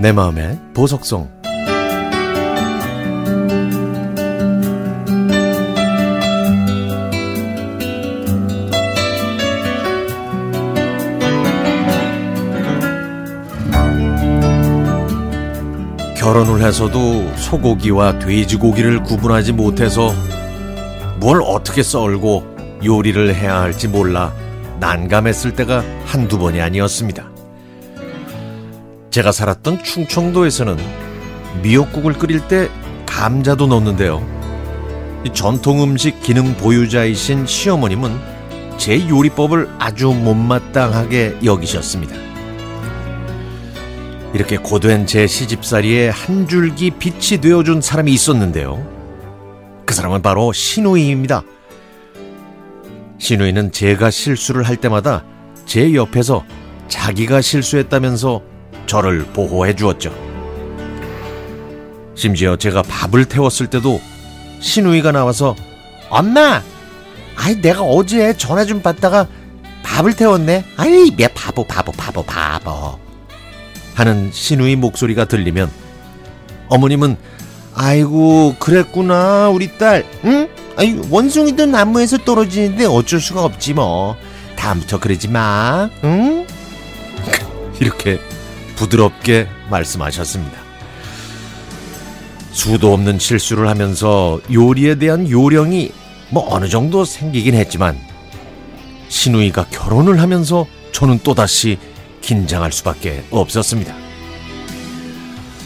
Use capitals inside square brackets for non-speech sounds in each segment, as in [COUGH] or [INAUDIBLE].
내 마음의 보석성 결혼을 해서도 소고기와 돼지고기를 구분하지 못해서 뭘 어떻게 썰고 요리를 해야 할지 몰라 난감했을 때가 한두 번이 아니었습니다. 제가 살았던 충청도에서는 미역국을 끓일 때 감자도 넣는데요. 전통 음식 기능 보유자이신 시어머님은 제 요리법을 아주 못마땅하게 여기셨습니다. 이렇게 고된 제 시집살이에 한 줄기 빛이 되어준 사람이 있었는데요. 그 사람은 바로 신우이입니다. 신우이는 제가 실수를 할 때마다 제 옆에서 자기가 실수했다면서 저를 보호해 주었죠. 심지어 제가 밥을 태웠을 때도 신우이가 나와서 엄마! 아이 내가 어제 전화 좀 받다가 밥을 태웠네. 아이 내 바보 바보 바보 바보 하는 신우이 목소리가 들리면 어머님은 아이고 그랬구나 우리 딸 응? 아이 원숭이도 나무에서 떨어지는데 어쩔 수가 없지 뭐 다음부터 그러지 마 응? [LAUGHS] 이렇게 부드럽게 말씀하셨습니다. 수도 없는 실수를 하면서 요리에 대한 요령이 뭐 어느 정도 생기긴 했지만 신우이가 결혼을 하면서 저는 또다시 긴장할 수밖에 없었습니다.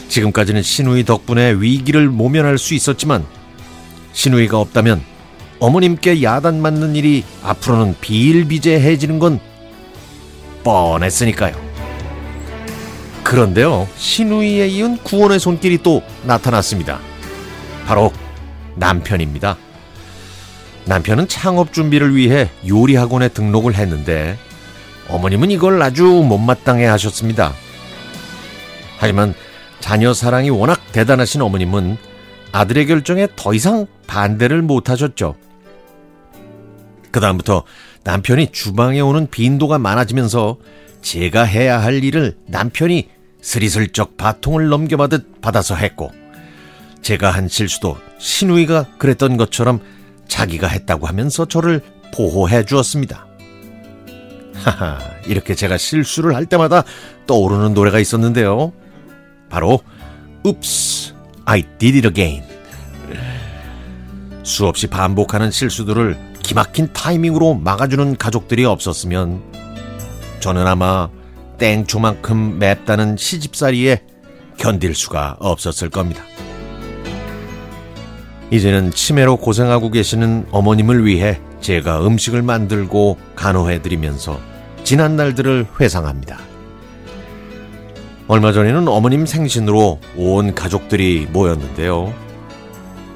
지금까지는 신우이 덕분에 위기를 모면할 수 있었지만 신우이가 없다면 어머님께 야단 맞는 일이 앞으로는 비일비재해지는 건 뻔했으니까요. 그런데요, 신우이에 이은 구원의 손길이 또 나타났습니다. 바로 남편입니다. 남편은 창업 준비를 위해 요리 학원에 등록을 했는데 어머님은 이걸 아주 못마땅해 하셨습니다. 하지만 자녀 사랑이 워낙 대단하신 어머님은 아들의 결정에 더 이상 반대를 못 하셨죠. 그다음부터 남편이 주방에 오는 빈도가 많아지면서 제가 해야 할 일을 남편이 스리슬쩍 바통을 넘겨받듯 받아서 했고 제가 한 실수도 신우이가 그랬던 것처럼 자기가 했다고 하면서 저를 보호해 주었습니다. 하하, 이렇게 제가 실수를 할 때마다 떠오르는 노래가 있었는데요. 바로 Oops, I did it again. 수없이 반복하는 실수들을 기막힌 타이밍으로 막아주는 가족들이 없었으면 저는 아마 땡초만큼 맵다는 시집살이에 견딜 수가 없었을 겁니다. 이제는 치매로 고생하고 계시는 어머님을 위해 제가 음식을 만들고 간호해드리면서 지난 날들을 회상합니다. 얼마 전에는 어머님 생신으로 온 가족들이 모였는데요.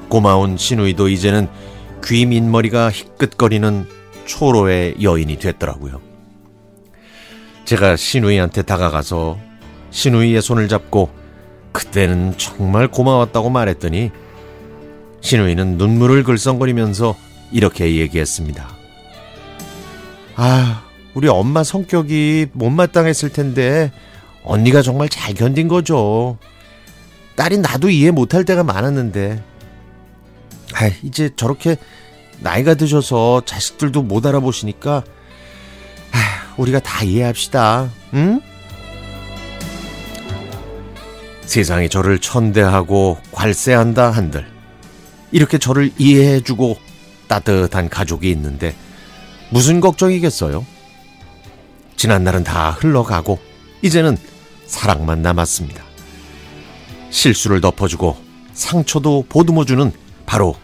고마운 신우이도 이제는 귀 민머리가 희끗거리는 초로의 여인이 됐더라고요. 제가 신우이한테 다가가서 신우이의 손을 잡고 그때는 정말 고마웠다고 말했더니 신우이는 눈물을 글썽거리면서 이렇게 얘기했습니다. 아, 우리 엄마 성격이 못마땅했을 텐데 언니가 정말 잘 견딘 거죠. 딸이 나도 이해 못할 때가 많았는데. 아, 이제 저렇게 나이가 드셔서 자식들도 못 알아보시니까 우리가 다 이해합시다. 응? 세상이 저를 천대하고 괄세한다 한들 이렇게 저를 이해해주고 따뜻한 가족이 있는데 무슨 걱정이겠어요? 지난 날은 다 흘러가고 이제는 사랑만 남았습니다. 실수를 덮어주고 상처도 보듬어주는 바로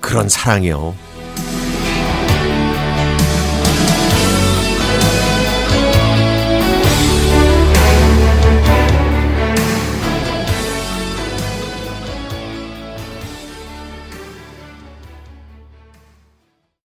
그런 사랑이요.